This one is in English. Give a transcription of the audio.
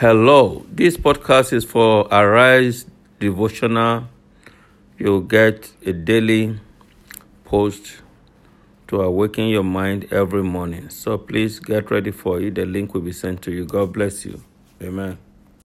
Hello, this podcast is for Arise Devotional. You'll get a daily post to awaken your mind every morning. So please get ready for it. The link will be sent to you. God bless you. Amen.